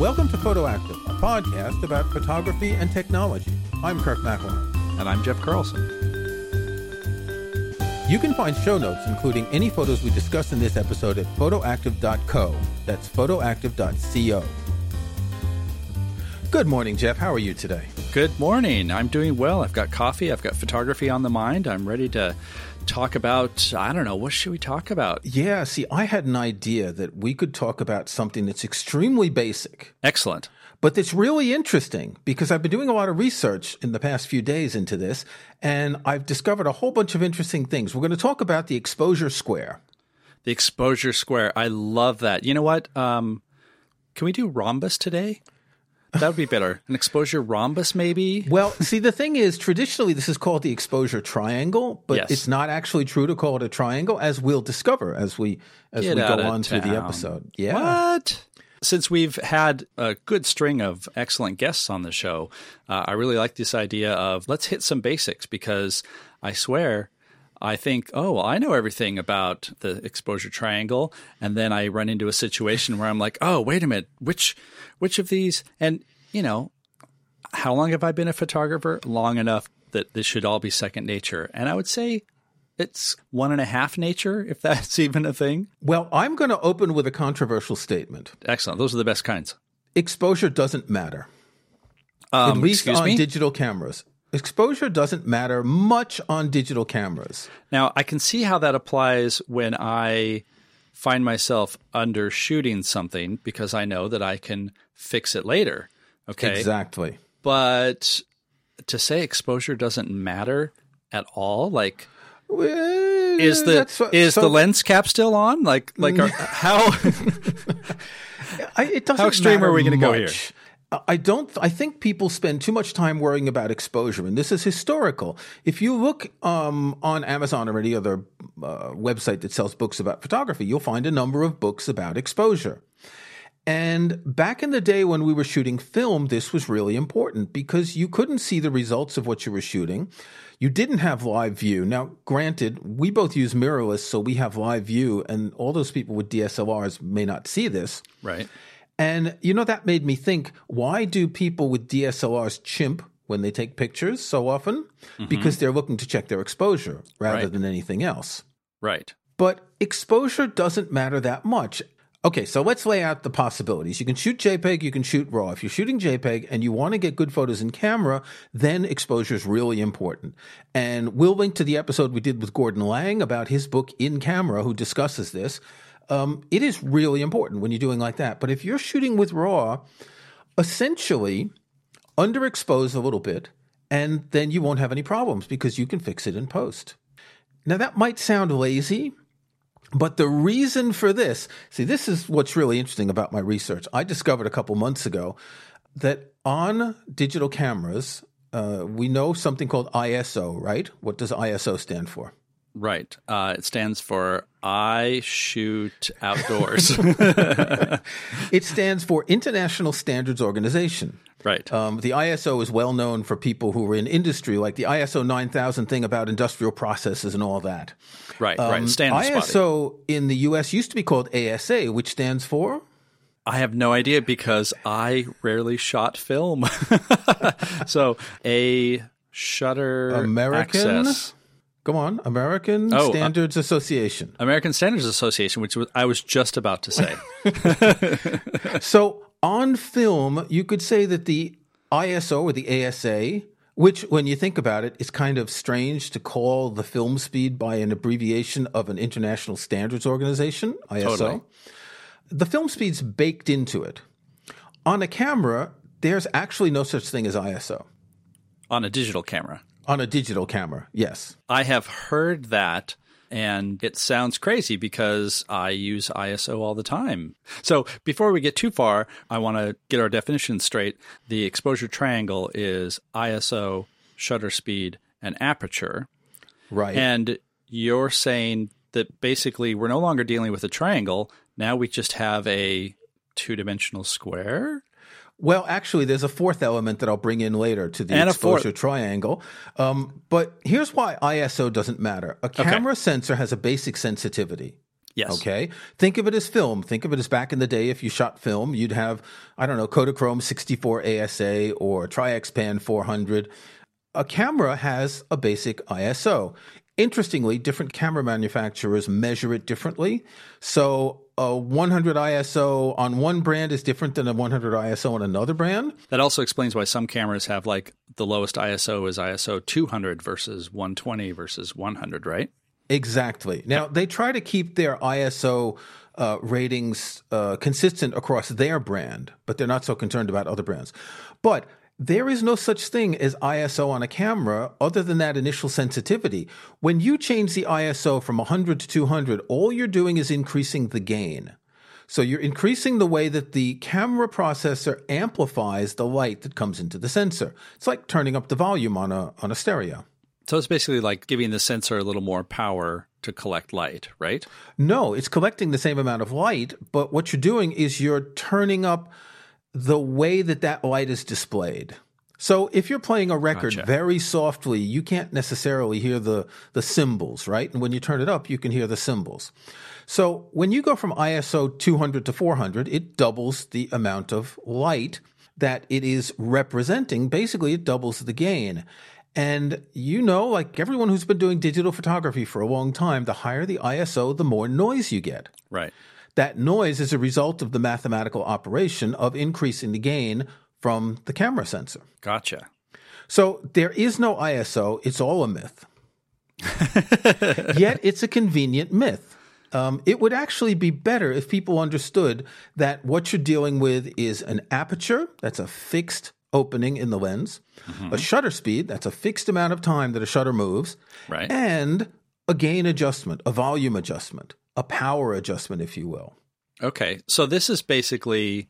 Welcome to Photoactive, a podcast about photography and technology. I'm Kirk McElhearn. And I'm Jeff Carlson. You can find show notes, including any photos we discuss in this episode, at photoactive.co. That's photoactive.co. Good morning, Jeff. How are you today? Good morning. I'm doing well. I've got coffee. I've got photography on the mind. I'm ready to talk about, I don't know, what should we talk about? Yeah, see, I had an idea that we could talk about something that's extremely basic. Excellent. But it's really interesting because I've been doing a lot of research in the past few days into this, and I've discovered a whole bunch of interesting things. We're going to talk about the exposure square. The exposure square. I love that. You know what? Um, can we do rhombus today? That would be better. An exposure rhombus, maybe? Well, see, the thing is, traditionally, this is called the exposure triangle, but Yes. it's not actually true to call it a triangle, as we'll discover as we as Get we go on through the episode. Yeah. What? Since we've had a good string of excellent guests on the show, uh, I really like this idea of let's hit some basics because I swear I think, oh, well, I know everything about the exposure triangle, and then I run into a situation where I'm like, oh, wait a minute, which which of these? And you know, how long have I been a photographer? Long enough that this should all be second nature, and I would say it's one and a half nature, if that's even a thing. Well, I'm going to open with a controversial statement. Excellent. Those are the best kinds. Exposure doesn't matter, Um, at least excuse on me. digital cameras. Exposure doesn't matter much on digital cameras. Now, I can see how that applies when I find myself undershooting something because I know that I can fix it later. Okay. Exactly. But to say exposure doesn't matter at all, like is the what- is so- the lens cap still on? Like like are, mm. how I, it doesn't How extreme are we gonna go here? I don't. I think people spend too much time worrying about exposure, and this is historical. If you look um, on Amazon or any other uh, website that sells books about photography, you'll find a number of books about exposure. And back in the day when we were shooting film, this was really important because you couldn't see the results of what you were shooting. You didn't have live view. Now, granted, we both use mirrorless, so we have live view, and all those people with DSLRs may not see this. right? And you know, that made me think why do people with DSLRs chimp when they take pictures so often? Mm-hmm. Because they're looking to check their exposure rather Right. than anything else. Right. But exposure doesn't matter that much. Okay, so let's lay out the possibilities. You can shoot JPEG, you can shoot RAW. If you're shooting JPEG and you want to get good photos in camera, then exposure is really important. And we'll link to the episode we did with Gordon Laing about his book In Camera, who discusses this. Um, it is really important when you're doing like that. But if you're shooting with RAW, essentially underexpose a little bit, and then you won't have any problems because you can fix it in post. Now, that might sound lazy, but the reason for this see, this is what's really interesting about my research. I discovered a couple months ago that on digital cameras, uh, we know something called ISO, right? What does ISO stand for? Right. Uh, it stands for I shoot outdoors. It stands for International Standards Organization. right. Um, the ISO is well known for people who are in industry, like the ISO 9000 thing about industrial processes and all that. right. right. Standard spotting. ISO in the US used to be called ASA, which stands for I have no idea because I rarely shot film. so a shutter American? access. Go on, American Oh, uh, Standards Association. American Standards Association, which was, I was just about to say. So on film, you could say that the ISO or the ASA, which when you think about it, is kind of strange to call the film speed by an abbreviation of an international standards organization, ISO. Totally. The film speed's baked into it. On a camera, there's actually no such thing as ISO. on a digital camera. On a digital camera, yes. I have heard that and it sounds crazy because I use ISO all the time. So before we get too far, I want to get our definition straight. The exposure triangle is ISO, shutter speed, and aperture. Right. And you're saying that basically we're no longer dealing with a triangle. Now we just have a two dimensional square. Well, actually, there's a fourth element that I'll bring in later to the And exposure triangle. Um, but here's why ISO doesn't matter. A camera sensor has a basic sensitivity. Yes. Okay. Think of it as film. Think of it as back in the day, if you shot film, you'd have, I don't know, Kodachrome 64 ASA or Tri-X-Pan 400. A camera has a basic ISO. Interestingly, different camera manufacturers measure it differently. So a 100 ISO on one brand is different than a 100 ISO on another brand. That also explains why some cameras have like the lowest ISO is ISO 200 versus 120 versus 100, right? Exactly. Now, they try to keep their ISO uh, ratings uh, consistent across their brand, but they're not so concerned about other brands. But there is no such thing as ISO on a camera other than that initial sensitivity. When you change the ISO from 100 to 200, all you're doing is increasing the gain. So you're increasing the way that the camera processor amplifies the light that comes into the sensor. It's like turning up the volume on a on a stereo. So it's basically like giving the sensor a little more power to collect light, right? No, it's collecting the same amount of light, but what you're doing is you're turning up the way that that light is displayed. So if you're playing a record Gotcha. very softly, you can't necessarily hear the the cymbals, right? And when you turn it up, you can hear the cymbals. So when you go from ISO 200 to 400, it doubles the amount of light that it is representing. Basically, it doubles the gain. And you know, like everyone who's been doing digital photography for a long time, the higher the ISO, the more noise you get. Right. That noise is a result of the mathematical operation of increasing the gain from the camera sensor. Gotcha. So there is no ISO, it's all a myth. Yet it's a convenient myth. Um, it would actually be better if people understood that what you're dealing with is an aperture, that's a fixed opening in the lens, a shutter speed, that's a fixed amount of time that a shutter moves, Right. and a gain adjustment, a volume adjustment, a power adjustment, if you will. Okay. So this is basically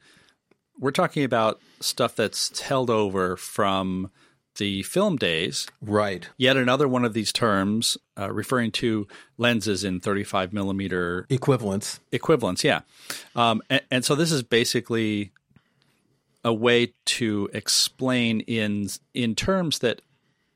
we're talking about stuff that's held over from the film days. Right. Yet another one of these terms uh, referring to lenses in 35 millimeter Equivalence. equivalents. Yeah. Um, and, and so this is basically a way to explain in in terms that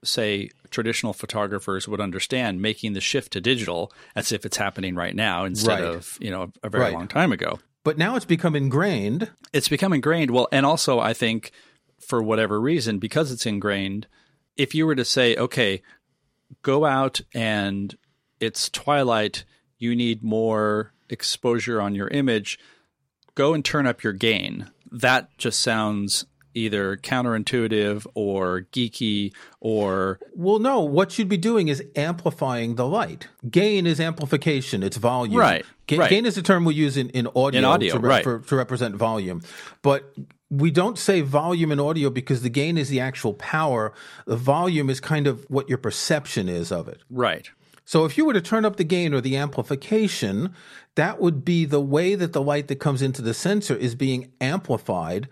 say traditional photographers would understand making the shift to digital as if it's happening right now instead Right. of you know a very Right. long time ago But now it's become ingrained. it's become ingrained. Well, and also I think for whatever reason, because it's ingrained, if you were to say, okay, go out and it's twilight, you need more exposure on your image, go and turn up your gain. That just sounds either counterintuitive or geeky or Well, no, what you'd be doing is amplifying the light. Gain is amplification, it's volume. Right, Ga- right. Gain is a term we use in, in audio, In audio, to, right. for- to represent volume. But we don't say volume in audio because the gain is the actual power. The volume is kind of what your perception is of it. right. So if you were to turn up the gain or the amplification, that would be the way that the light that comes into the sensor is being amplified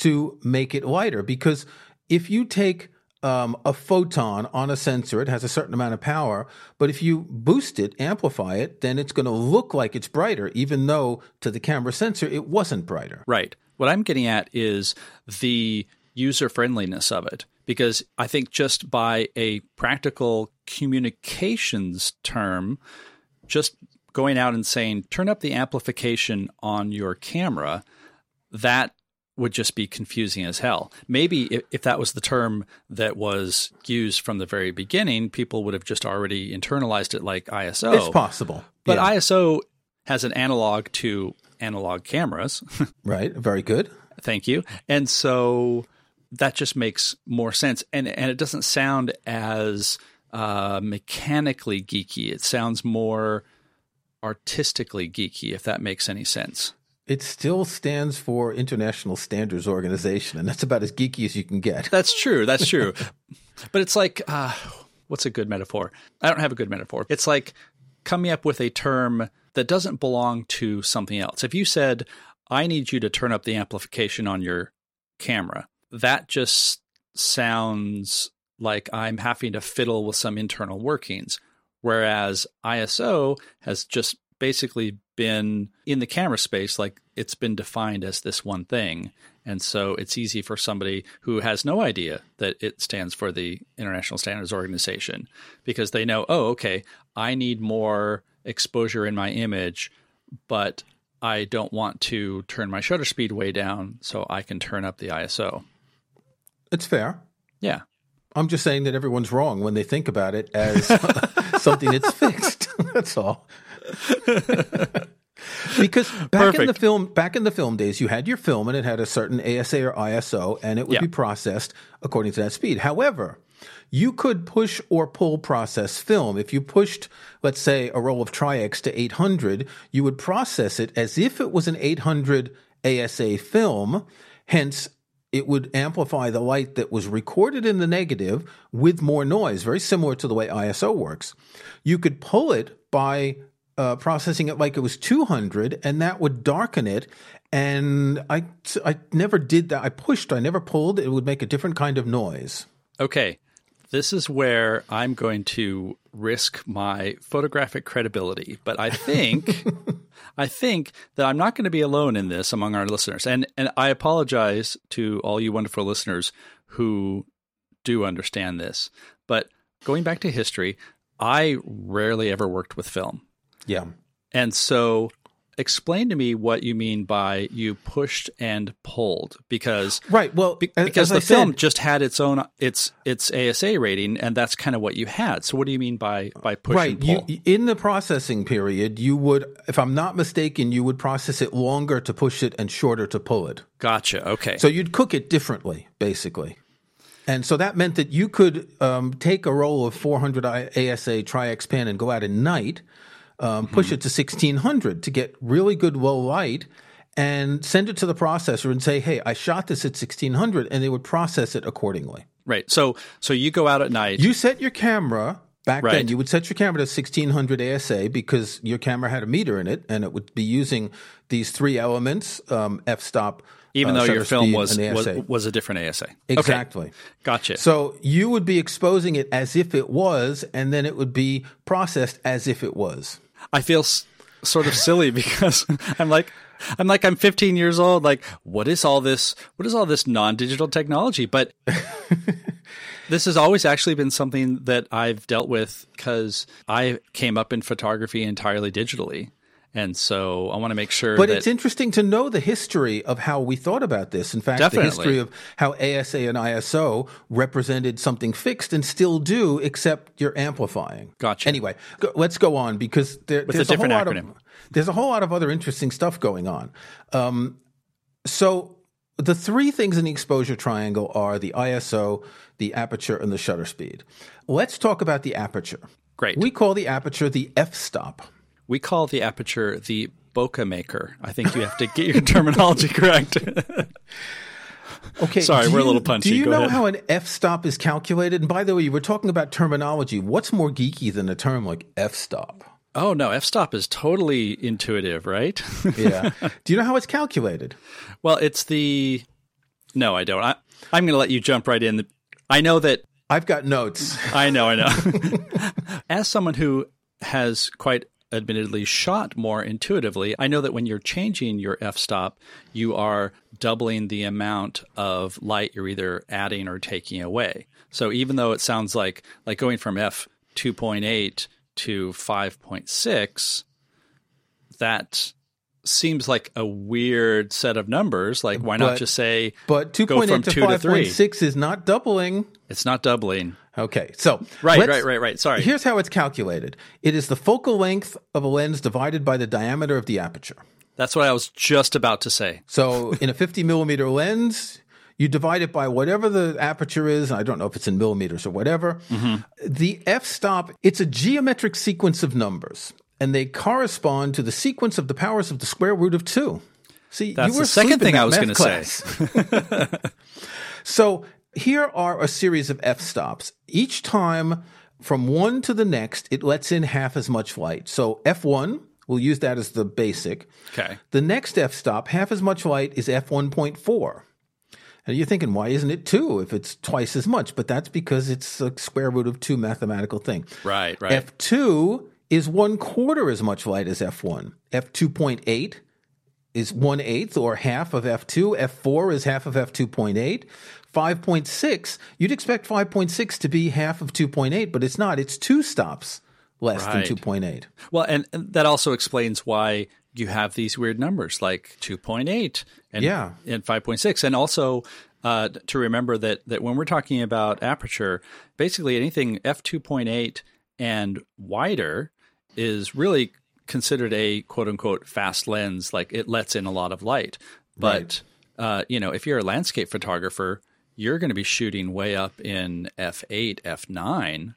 to make it lighter. Because if you take um, a photon on a sensor, it has a certain amount of power, but if you boost it, amplify it, then it's going to look like it's brighter, even though to the camera sensor it wasn't brighter. Right. What I'm getting at is the user friendliness of it. Because I think just by a practical communications term, just going out and saying, turn up the amplification on your camera, that would just be confusing as hell. Maybe if, if that was the term that was used from the very beginning, people would have just already internalized it like ISO. It's possible. But Yeah. ISO has an analog to analog cameras. right, very good. Thank you. And so that just makes more sense. And and it doesn't sound as uh, mechanically geeky. It sounds more artistically geeky, if that makes any sense. It still stands for International Standards Organization, and that's about as geeky as you can get. That's true. That's true. but it's like, uh, what's a good metaphor? I don't have a good metaphor. It's like coming up with a term that doesn't belong to something else. If you said, I need you to turn up the amplification on your camera, that just sounds like I'm having to fiddle with some internal workings. Whereas ISO has just basically been in the camera space, like it's been defined as this one thing. And so it's easy for somebody who has no idea that it stands for the International Standards Organization because they know, oh, okay, I need more exposure in my image but I don't want to turn my shutter speed way down so I can turn up the ISO. It's fair. Yeah. I'm just saying that everyone's wrong when they think about it as something that's fixed. that's all. because back in the film back in the film days you had your film and it had a certain ASA or ISO and it would Yeah. be processed according to that speed. However, you could push or pull process film. If you pushed, let's say, a roll of Tri-X to 800, you would process it as if it was an 800 ASA film. Hence, it would amplify the light that was recorded in the negative with more noise, very similar to the way ISO works. You could pull it by uh, processing it like it was 200, and that would darken it. And I, I never did that. I pushed, I never pulled. It would make a different kind of noise. Okay. This is where I'm going to risk my photographic credibility, but I think I think that I'm not going to be alone in this among our listeners. And and I apologize to all you wonderful listeners who do understand this. But going back to history, I rarely ever worked with film. Yeah. And so explain to me what you mean by you pushed and pulled because Right. Well, be- because as I the film said- just had its own its its ASA rating and that's kind of what you had. So what do you mean by by push right. and You, in the processing period, you would, if I'm not mistaken, you would process it longer to push it and shorter to pull it. gotcha. Okay. So you'd cook it differently, basically. And so that meant that you could um, take a roll of 400 ASA Tri-X pan and go out at night, um, push it to 1600 to get really good low light, and send it to the processor and say, "Hey, I shot this at 1600," and they would process it accordingly. right. So so you go out at night. You set your camera back then. You would set your camera to 1600 ASA because your camera had a meter in it, and it would be using these three elements: um, f-stop, even uh, though your film was, was was a different ASA. Okay. Exactly. Gotcha. So you would be exposing it as if it was, and then it would be processed as if it was. I feel s- sort of silly because I'm like I'm like I'm 15 years old like what is all this what is all this non-digital technology? But this has always actually been something that I've dealt with cuz I came up in photography entirely digitally and so I want to make sure But it's interesting to know the history of how we thought about this. In fact, Definitely. the history of how ASA and ISO represented something fixed and still do, except you're amplifying. Gotcha. Anyway, go, let's go on because there, With a there's a, whole lot acronym. of there's a whole lot of other interesting stuff going on. Um, so the three things in the exposure triangle are the ISO, the aperture, and the shutter speed. Let's talk about the aperture. Great. We call the aperture the f-stop. We call the aperture the bokeh maker. I think you have to get your terminology correct. Okay, Sorry, we're a little punchy. Do you Go know ahead. how an f-stop is calculated? And by the way, you were talking about terminology. What's more geeky than a term like f-stop? oh no, f-stop is totally intuitive, right? Yeah. do you know how it's calculated? Well, it's the. No, I don't. I, I'm going to let you jump right in. I know that. I've got notes. I know. I know. As someone who has quite admittedly shot more intuitively, I know that when you're changing your f-stop, you are doubling the amount of light you're either adding or taking away. So even though it sounds like like going from f 2.8 to 5.6, that seems like a weird set of numbers. Like, why not just say But Go 2.8 from to two to three. 5.6 is not doubling. it's not doubling? Okay, so Right, right, right, right. Sorry. Here's how it's calculated. It is the focal length of a lens divided by the diameter of the aperture. That's what I was just about to say. So in a 50 millimeter lens, you divide it by whatever the aperture is. I don't know if it's in millimeters or whatever. Mm-hmm. The f stop, it's a geometric sequence of numbers, and they correspond to the sequence of the powers of the square root of two. See, That's you were the second thing I was gonna say. so here are a series of f stops. Each time from one to the next, it lets in half as much light. So f1, we'll use that as the basic. Okay. The next f stop, half as much light, is f1.4. And you're thinking, why isn't it two if it's twice as much? But that's because it's a square root of two mathematical thing. Right, right. F2 is one quarter as much light as F1. F2.8 is one eighth or half of F2. F4 is half of F2.8. 5.6, you'd expect 5.6 to be half of 2.8, but it's not. It's two stops less Right. than 2.8. Well, and, and that also explains why you have these weird numbers like 2.8 and, Yeah. and 5.6. And also uh, to remember that, that when we're talking about aperture, basically anything f2.8 and wider is really considered a quote unquote fast lens, like it lets in a lot of light. But, uh, you know, if you're a landscape photographer, you're going to be shooting way up in f8, f9.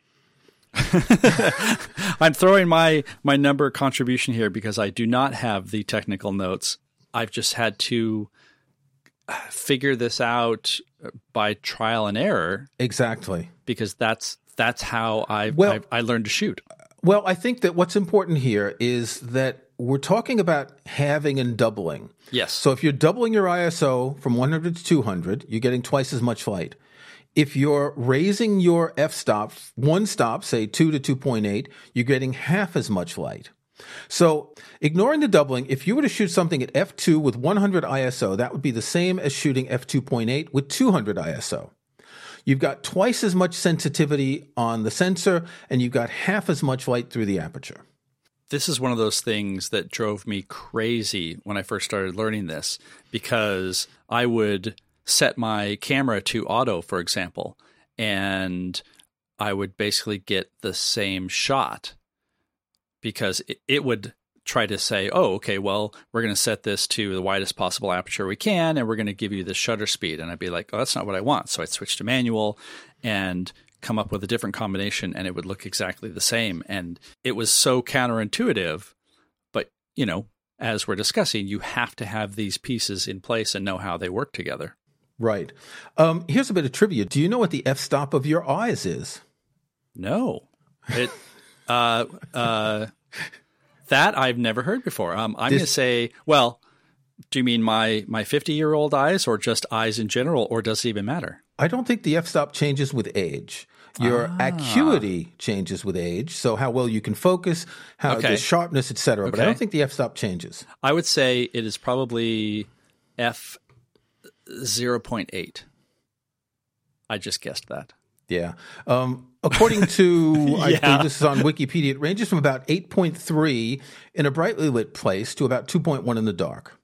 I'm throwing my my number contribution here because I do not have the technical notes. I've just had to uh, figure this out by trial and error Exactly. because that's that's how I Well- I, I learned to shoot. Well, I think that what's important here is that we're talking about halving and doubling. Yes. So if you're doubling your ISO from 100 to 200, you're getting twice as much light. If you're raising your f stop one stop, say 2 to 2.8, you're getting half as much light. So, ignoring the doubling, if you were to shoot something at f2 with 100 ISO, that would be the same as shooting f2.8 with 200 ISO. You've got twice as much sensitivity on the sensor, and you've got half as much light through the aperture. this is one of those things that drove me crazy when I first started learning this because I would set my camera to auto, for example, and I would basically get the same shot because it, it would try to say, oh, okay, well, we're going to set this to the widest possible aperture we can, and we're going to give you the shutter speed. And I'd be like, oh, that's not what I want. So I'd switch to manual and come up with a different combination, and it would look exactly the same. And it was so counterintuitive. But, you know, as we're discussing, you have to have these pieces in place and know how they work together. Right. Um, here's a bit of trivia. Do you know what the f stop of your eyes is? No, it, uh, uh, that I've never heard before. Um, I'm going to say, well, do you mean my my 50 year old eyes, or just eyes in general, or does it even matter? I don't think the f stop changes with age. Your Ah. acuity changes with age, so how well you can focus, how Okay. the sharpness, etc. But I don't think the f stop changes. I would say it is probably f 0.8. I just guessed that. Yeah. Um, according to, I think this is on Wikipedia, it ranges from about 8.3 in a brightly lit place to about 2.1 in the dark.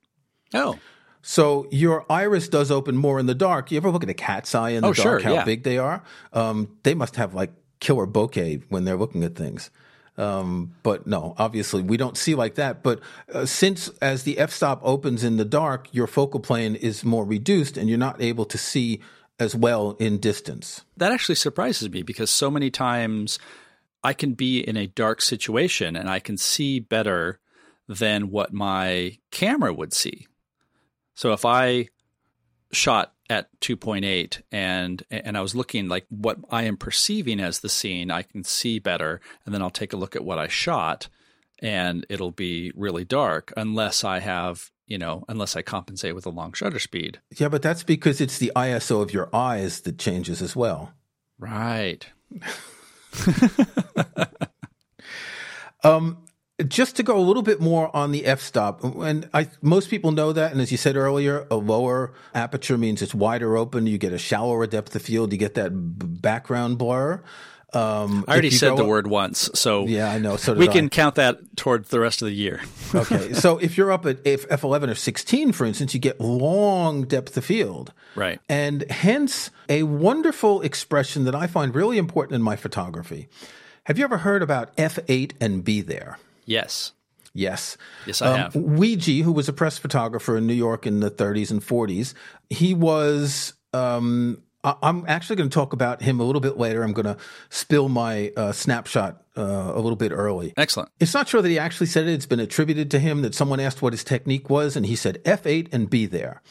Oh, So your iris does open more in the dark. You ever look at a cat's eye in the Oh, dark, sure, how yeah. big they are? Um, they must have like killer bokeh when they're looking at things. Um, but no, obviously we don't see like that. But uh, since as the f-stop opens in the dark, your focal plane is more reduced and you're not able to see as well in distance. that actually surprises me because so many times I can be in a dark situation and I can see better than what my camera would see. So if I shot at 2.8 and and I was looking like what I am perceiving as the scene, I can see better and then I'll take a look at what I shot and it'll be really dark unless I have, you know, unless I compensate with a long shutter speed. Yeah, but that's because it's the ISO of your eyes that changes as well. Right. Um, just to go a little bit more on the f-stop, and I most people know that, and as you said earlier, a lower aperture means it's wider open. You get a shallower depth of field. You get that b- background blur. Um, I already said the up- word once, so Yeah, I know. So we I. can count that toward the rest of the year. okay, so if you're up at if f11 or 16, for instance, you get long depth of field. Right. And hence a wonderful expression that I find really important in my photography. Have you ever heard about F8 and be there? Yes. Yes. Yes, I have. Weegee, who was a press photographer in New York in the 30s and 40s, he was. Um, I'm actually going to talk about him a little bit later. I'm going to spill my uh, snapshot uh, a little bit early. Excellent. It's not sure that he actually said it. It's been attributed to him that someone asked what his technique was, and he said F8 and be there.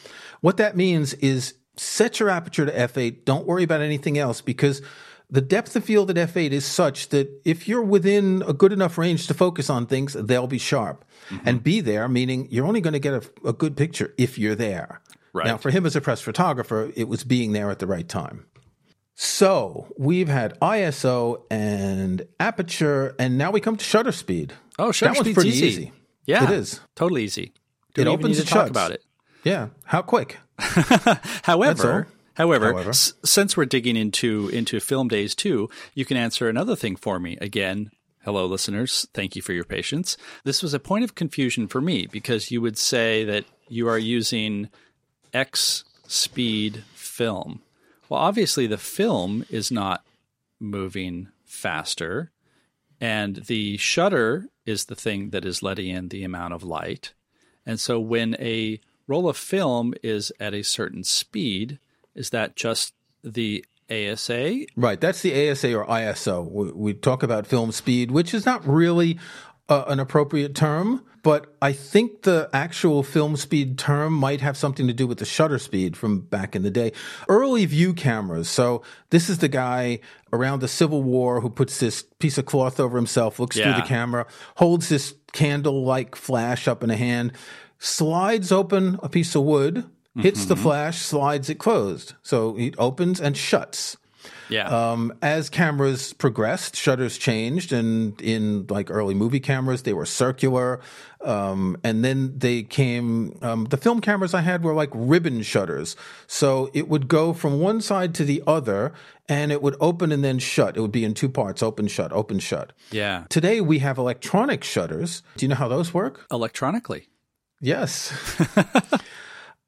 What that means is set your aperture to F8. Don't worry about anything else because the depth of field at F8 is such that if you're within a good enough range to focus on things, they'll be sharp. And be there, meaning you're only going to get a, a good picture if you're there. Right. Now, for him as a press photographer, it was being there at the right time. So we've had ISO and aperture, and now we come to shutter speed. Oh, shutter that one's speed's pretty easy. easy. Yeah, It is. totally easy. It Don't even opens need and to talk shuts. about it. Yeah, how quick? However, however, However. s- since we're digging into into film days too, you can answer another thing for me again. Hello, listeners. Thank you for your patience. This was a point of confusion for me because you would say that you are using X speed film. Well, obviously, the film is not moving faster, and the shutter is the thing that is letting in the amount of light. And so, when a roll of film is at a certain speed, is that just the ASA? Right. That's the ASA or ISO. We, we talk about film speed, which is not really uh, an appropriate term, but I think the actual film speed term might have something to do with the shutter speed from back in the day. Early view cameras. So this is the guy around the Civil War who puts this piece of cloth over himself, looks Yeah. through the camera, holds this candle like flash up in a hand, slides open a piece of wood, hits the flash, slides it closed. So it opens and shuts. Yeah. Um, as cameras progressed, shutters changed, and in like early movie cameras, they were circular. Um, and then they came. Um, the film cameras I had were like ribbon shutters, so it would go from one side to the other, and it would open and then shut. It would be in two parts: open, shut, open, shut. yeah. Today we have electronic shutters. Do you know how those work? Electronically. Yes.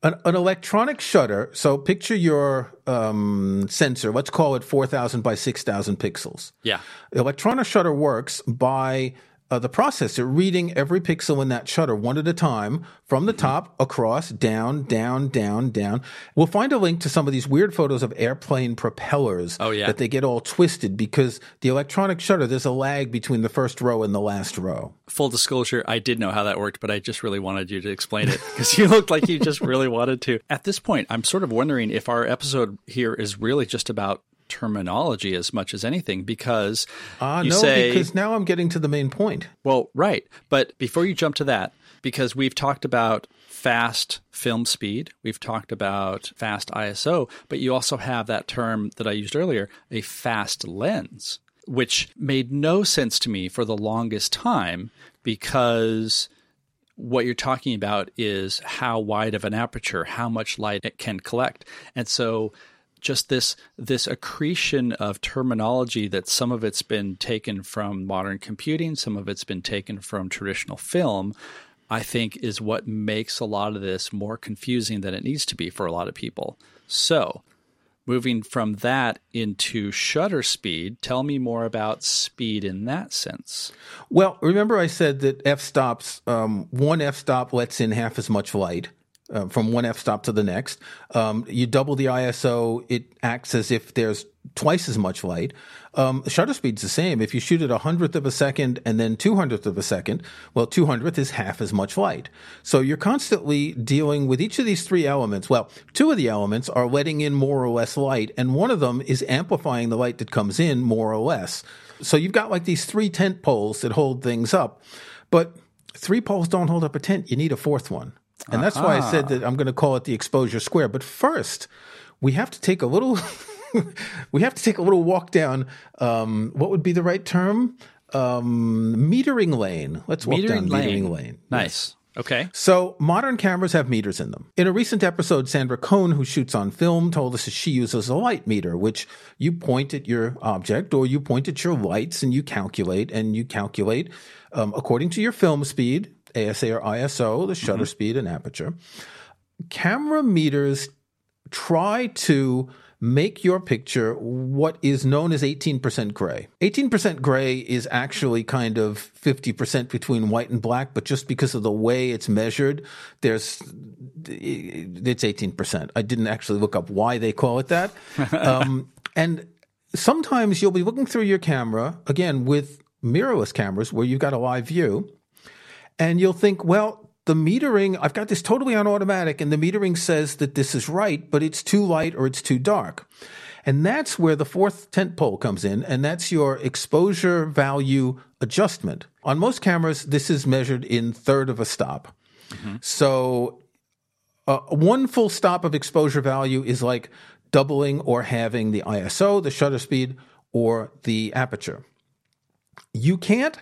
an, an electronic shutter. So picture your um, sensor. Let's call it 4,000 by 6,000 pixels. Yeah. Electronic shutter works by uh, the processor reading every pixel in that shutter one at a time from the top across, down, down, down, down. We'll find a link to some of these weird photos of airplane propellers Oh, yeah. that they get all twisted because the electronic shutter, there's a lag between the first row and the last row. Full disclosure, I did know how that worked, but I just really wanted you to explain it because you looked like you just really wanted to. At this point, I'm sort of wondering if our episode here is really just about terminology as much as anything because Ah, you no, say because now I'm getting to the main point. Well, right. But before you jump to that, because we've talked about fast film speed, we've talked about fast ISO, but you also have that term that I used earlier, a fast lens, which made no sense to me for the longest time because what you're talking about is how wide of an aperture, how much light it can collect. And so just this this accretion of terminology that some of it's been taken from modern computing, some of it's been taken from traditional film, I think is what makes a lot of this more confusing than it needs to be for a lot of people. So, moving from that into shutter speed, tell me more about speed in that sense. Well, remember I said that f stops, um, one f stop lets in half as much light. Uh, from one f stop to the next, um, you double the ISO, it acts as if there's twice as much light. Um, shutter speed's the same. If you shoot at a hundredth of a second and then two hundredth of a second, well, two hundredth is half as much light. So you're constantly dealing with each of these three elements. Well, two of the elements are letting in more or less light, and one of them is amplifying the light that comes in more or less. So you've got like these three tent poles that hold things up, but three poles don't hold up a tent. You need a fourth one. And that's why I said that I'm going to call it the exposure square. But first, we have to take a little, we have to take a little walk down. Um, what would be the right term? Um, metering lane. Let's walk down metering lane. Nice. Okay. So modern cameras have meters in them. In a recent episode, Sandra Cohn, who shoots on film, told us that she uses a light meter, which you point at your object or you point at your lights and you calculate and you calculate um, according to your film speed, ASA or ISO, the shutter speed and aperture. Camera meters try to make your picture what is known as 18% gray. 18% gray is actually kind of 50% between white and black, but just because of the way it's measured, there's it's 18%. I didn't actually look up why they call it that. um, and sometimes you'll be looking through your camera again with mirrorless cameras where you've got a live view and you'll think, well, the metering, I've got this totally on automatic, and the metering says that this is right, but it's too light or it's too dark. And that's where the fourth tent pole comes in, and that's your exposure value adjustment. On most cameras, this is measured in third of a stop. So uh, one full stop of exposure value is like doubling or halving the ISO, the shutter speed, or the aperture. You can't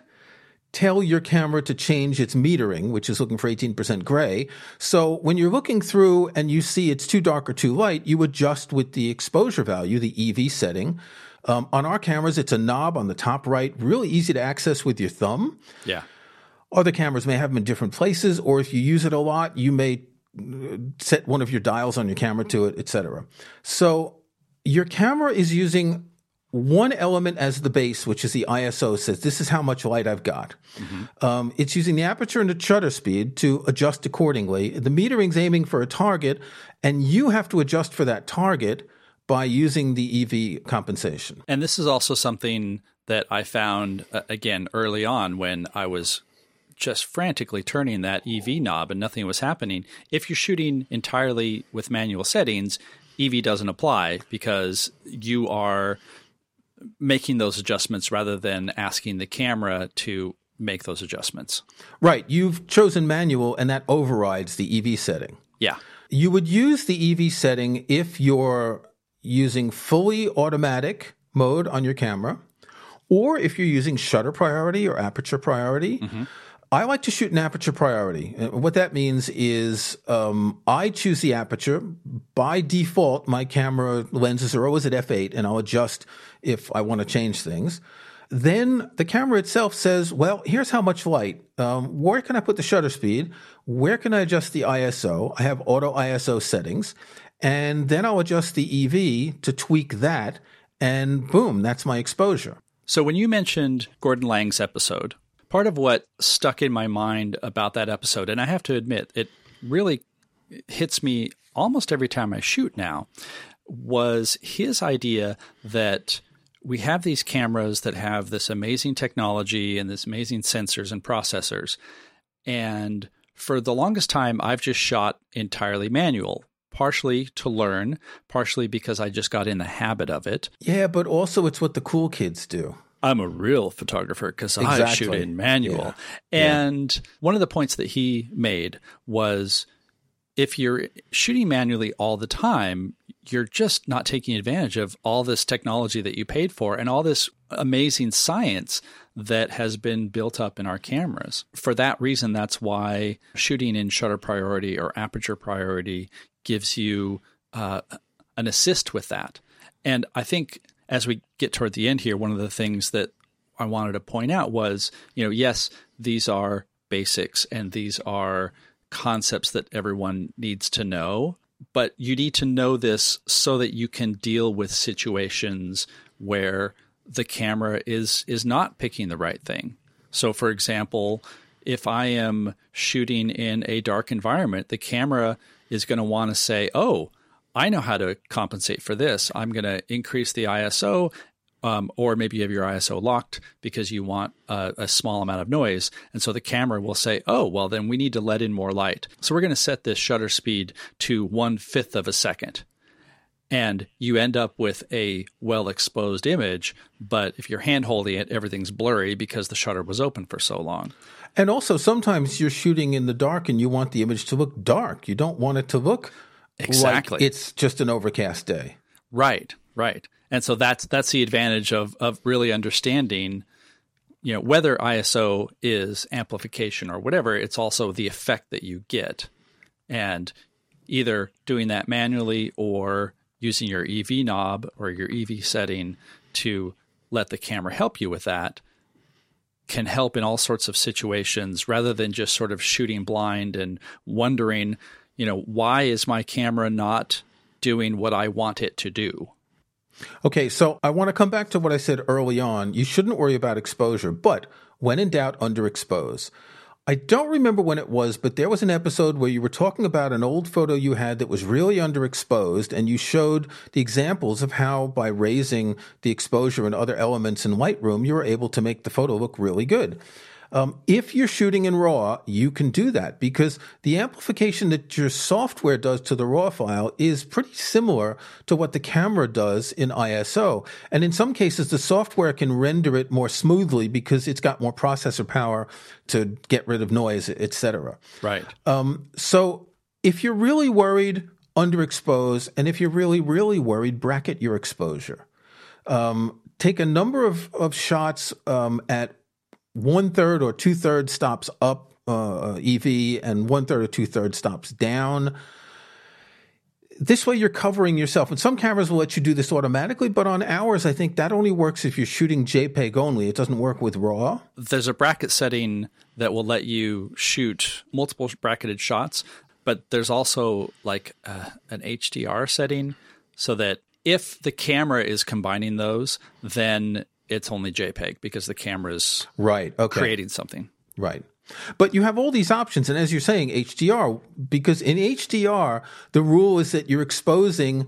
tell your camera to change its metering, which is looking for 18% gray. So when you're looking through and you see it's too dark or too light, you adjust with the exposure value, the EV setting. Um, on our cameras, it's a knob on the top right, really easy to access with your thumb. Yeah. Other cameras may have them in different places, or if you use it a lot, you may set one of your dials on your camera to it, etc. So your camera is using one element as the base, which is the ISO, says this is how much light I've got. Mm-hmm. Um, it's using the aperture and the shutter speed to adjust accordingly. The metering's aiming for a target, and you have to adjust for that target by using the EV compensation. And this is also something that I found uh, again early on when I was just frantically turning that EV knob and nothing was happening. If you're shooting entirely with manual settings, EV doesn't apply because you are making those adjustments rather than asking the camera to make those adjustments. Right. You've chosen manual and that overrides the EV setting. Yeah. You would use the EV setting if you're using fully automatic mode on your camera or if you're using shutter priority or aperture priority. Mm-hmm. I like to shoot an aperture priority. Uh, what that means is um, I choose the aperture. By default, my camera lenses are always at f8, and I'll adjust if I want to change things. Then the camera itself says, well, here's how much light. Um, where can I put the shutter speed? Where can I adjust the ISO? I have auto ISO settings. And then I'll adjust the EV to tweak that. And boom, that's my exposure. So when you mentioned Gordon Laing's episode, part of what stuck in my mind about that episode, and I have to admit, it really hits me almost every time I shoot now, was his idea that we have these cameras that have this amazing technology and this amazing sensors and processors. And for the longest time, I've just shot entirely manual, partially to learn, partially because I just got in the habit of it. Yeah, but also it's what the cool kids do. I'm a real photographer because exactly. I shoot in manual. Yeah. And yeah. one of the points that he made was if you're shooting manually all the time, you're just not taking advantage of all this technology that you paid for and all this amazing science that has been built up in our cameras. For that reason, that's why shooting in shutter priority or aperture priority gives you uh, an assist with that. And I think as we get toward the end here, one of the things that I wanted to point out was, you know, yes, these are basics and these are concepts that everyone needs to know, but you need to know this so that you can deal with situations where the camera is is not picking the right thing. So for example, if I am shooting in a dark environment, the camera is going to want to say, "Oh, I know how to compensate for this. I'm going to increase the ISO, um, or maybe you have your ISO locked because you want a, a, small amount of noise. And so the camera will say, oh, well, then we need to let in more light. So we're going to set this shutter speed to one fifth of a second. And you end up with a well exposed image, but if you're hand holding it, everything's blurry because the shutter was open for so long. And also, sometimes you're shooting in the dark and you want the image to look dark. You don't want it to look Exactly. Like it's just an overcast day. Right, right. And so that's that's the advantage of of really understanding you know whether ISO is amplification or whatever, it's also the effect that you get. And either doing that manually or using your EV knob or your EV setting to let the camera help you with that can help in all sorts of situations rather than just sort of shooting blind and wondering you know, why is my camera not doing what I want it to do? Okay, so I want to come back to what I said early on. You shouldn't worry about exposure, but when in doubt, underexpose. I don't remember when it was, but there was an episode where you were talking about an old photo you had that was really underexposed, and you showed the examples of how by raising the exposure and other elements in Lightroom, you were able to make the photo look really good. Um, if you're shooting in RAW, you can do that because the amplification that your software does to the RAW file is pretty similar to what the camera does in ISO. And in some cases, the software can render it more smoothly because it's got more processor power to get rid of noise, etc. Right. Um, so if you're really worried, underexpose, and if you're really, really worried, bracket your exposure. Um, take a number of, of shots um, at one third or two thirds stops up uh, EV and one third or two thirds stops down. this way you're covering yourself. And some cameras will let you do this automatically, but on ours, I think that only works if you're shooting JPEG only. It doesn't work with RAW. There's a bracket setting that will let you shoot multiple bracketed shots, but there's also like uh, an HDR setting so that if the camera is combining those, then it's only JPEG because the camera's right okay. creating something. Right. But you have all these options, and as you're saying, HDR, because in HDR, the rule is that you're exposing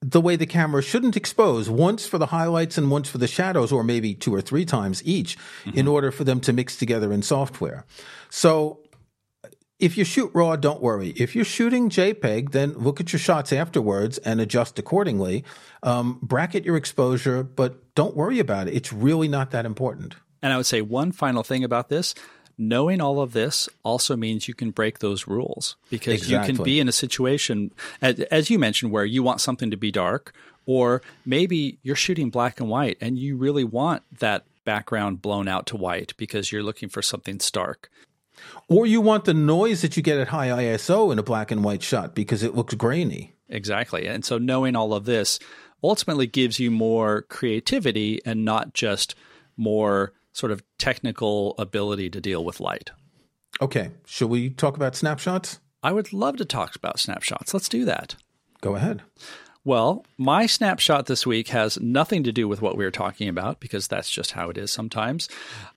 the way the camera shouldn't expose once for the highlights and once for the shadows, or maybe two or three times each, mm-hmm. in order for them to mix together in software. So if you shoot RAW, don't worry. If you're shooting JPEG, then look at your shots afterwards and adjust accordingly. Um, bracket your exposure, but don't worry about it. It's really not that important. And I would say one final thing about this knowing all of this also means you can break those rules because exactly. you can be in a situation, as you mentioned, where you want something to be dark, or maybe you're shooting black and white and you really want that background blown out to white because you're looking for something stark. Or you want the noise that you get at high ISO in a black and white shot because it looks grainy. Exactly. And so knowing all of this ultimately gives you more creativity and not just more sort of technical ability to deal with light. Okay. Shall we talk about snapshots? I would love to talk about snapshots. Let's do that. Go ahead. Well, my snapshot this week has nothing to do with what we were talking about because that's just how it is sometimes.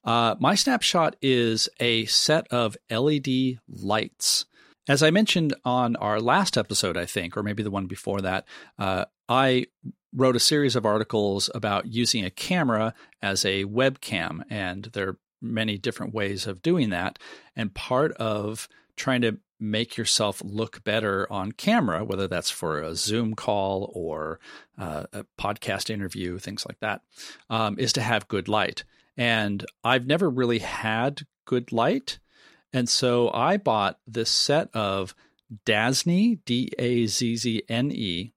Uh, my snapshot is a set of LED lights. As I mentioned on our last episode, I think, or maybe the one before that, uh, I wrote a series of articles about using a camera as a webcam, and there are many different ways of doing that. And part of trying to make yourself look better on camera, whether that's for a Zoom call or uh, a podcast interview, things like that, um, is to have good light. And I've never really had good light. And so I bought this set of Dazzne, D A Z Z N E,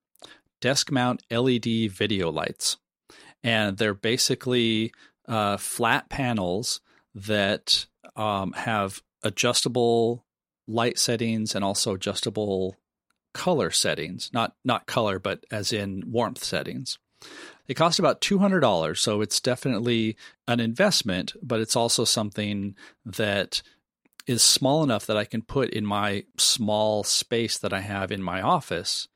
desk mount LED video lights. And they're basically uh, flat panels that um, have adjustable light settings and also adjustable color settings. Not not color, but as in warmth settings. it cost about $200, so it's definitely an investment, but it's also something that is small enough that I can put in my small space that I have in my office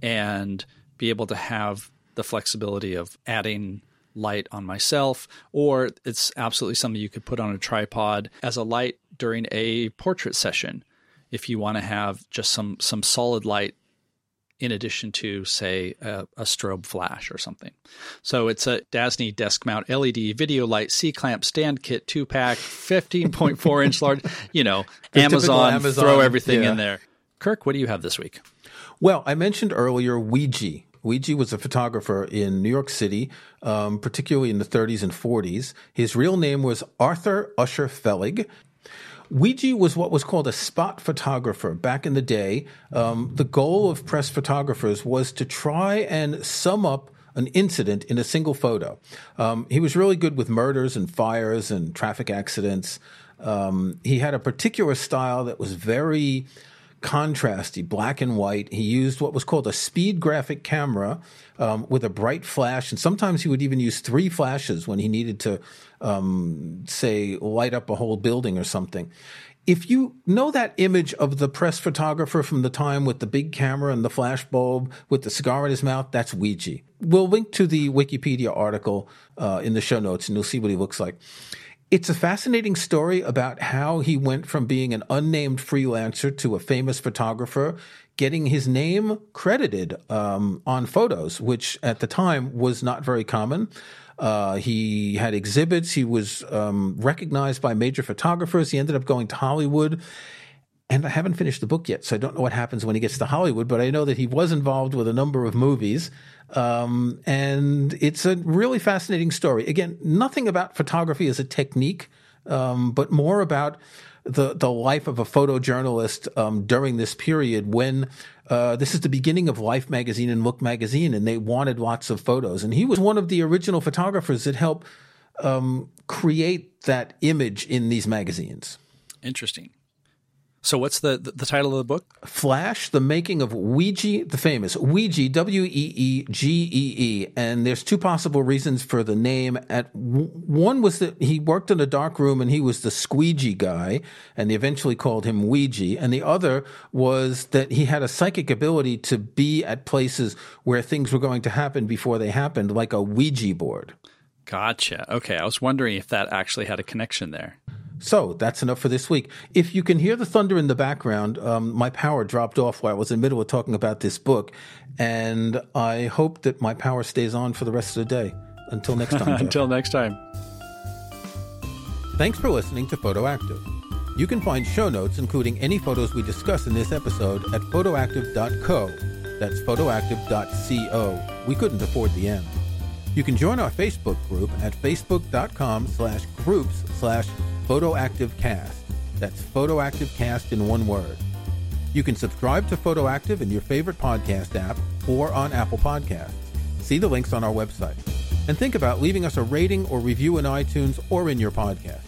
and be able to have the flexibility of adding light on myself, or it's absolutely something you could put on a tripod as a light during a portrait session if you want to have just some some solid light in addition to say a, a, strobe flash or something. So it's a Dazzne desk mount LED video light C clamp stand kit two pack, fifteen point four inch large. You know, Amazon, Amazon, throw everything yeah. in there. Kirk, what do you have this week? Well, I mentioned earlier Weegee. Weegee was a photographer in New York City, um, particularly in the 30s and 40s. His real name was Arthur Usher Fellig. Weegee was what was called a spot photographer back in the day. Um, the goal of press photographers was to try and sum up an incident in a single photo. Um, he was really good with murders and fires and traffic accidents. Um, he had a particular style that was very contrasty, black and white. He used what was called a speed graphic camera um, with a bright flash, and sometimes he would even use three flashes when he needed to, um, say, light up a whole building or something. If you know that image of the press photographer from the time with the big camera and the flash bulb with the cigar in his mouth, that's Weegee. We'll link to the Wikipedia article uh, in the show notes, and you'll see what he looks like. It's a fascinating story about how he went from being an unnamed freelancer to a famous photographer, getting his name credited um, on photos, which at the time was not very common. Uh, he had exhibits. He was um, recognized by major photographers. He ended up going to Hollywood. And I haven't finished the book yet, so I don't know what happens when he gets to Hollywood, but I know that he was involved with a number of movies. Um, and it's a really fascinating story. Again, nothing about photography as a technique, um, but more about the the life of a photojournalist um, during this period when uh, this is the beginning of Life magazine and Look magazine, and they wanted lots of photos. And he was one of the original photographers that helped um, create that image in these magazines. Interesting. So what's the, the, the title of the book? Flash: The Making of Weegee, the famous Weegee, W E E G E E, and there's two possible reasons for the name. At one was that he worked in a dark room and he was the squeegee guy, and they eventually called him Weegee. And the other was that he had a psychic ability to be at places where things were going to happen before they happened, like a Ouija board. Gotcha. Okay, I was wondering if that actually had a connection there. So that's enough for this week. If you can hear the thunder in the background, um, my power dropped off while I was in the middle of talking about this book, and I hope that my power stays on for the rest of the day. Until next time. Until next time. Thanks for listening to Photoactive. You can find show notes, including any photos we discuss in this episode, at photoactive.co. That's photoactive.co. We couldn't afford the M. You can join our Facebook group at facebook.com slash groups slash PhotoActiveCast. That's Photoactive Cast in one word. You can subscribe to Photoactive in your favorite podcast app or on Apple Podcasts. See the links on our website. And think about leaving us a rating or review in iTunes or in your podcast.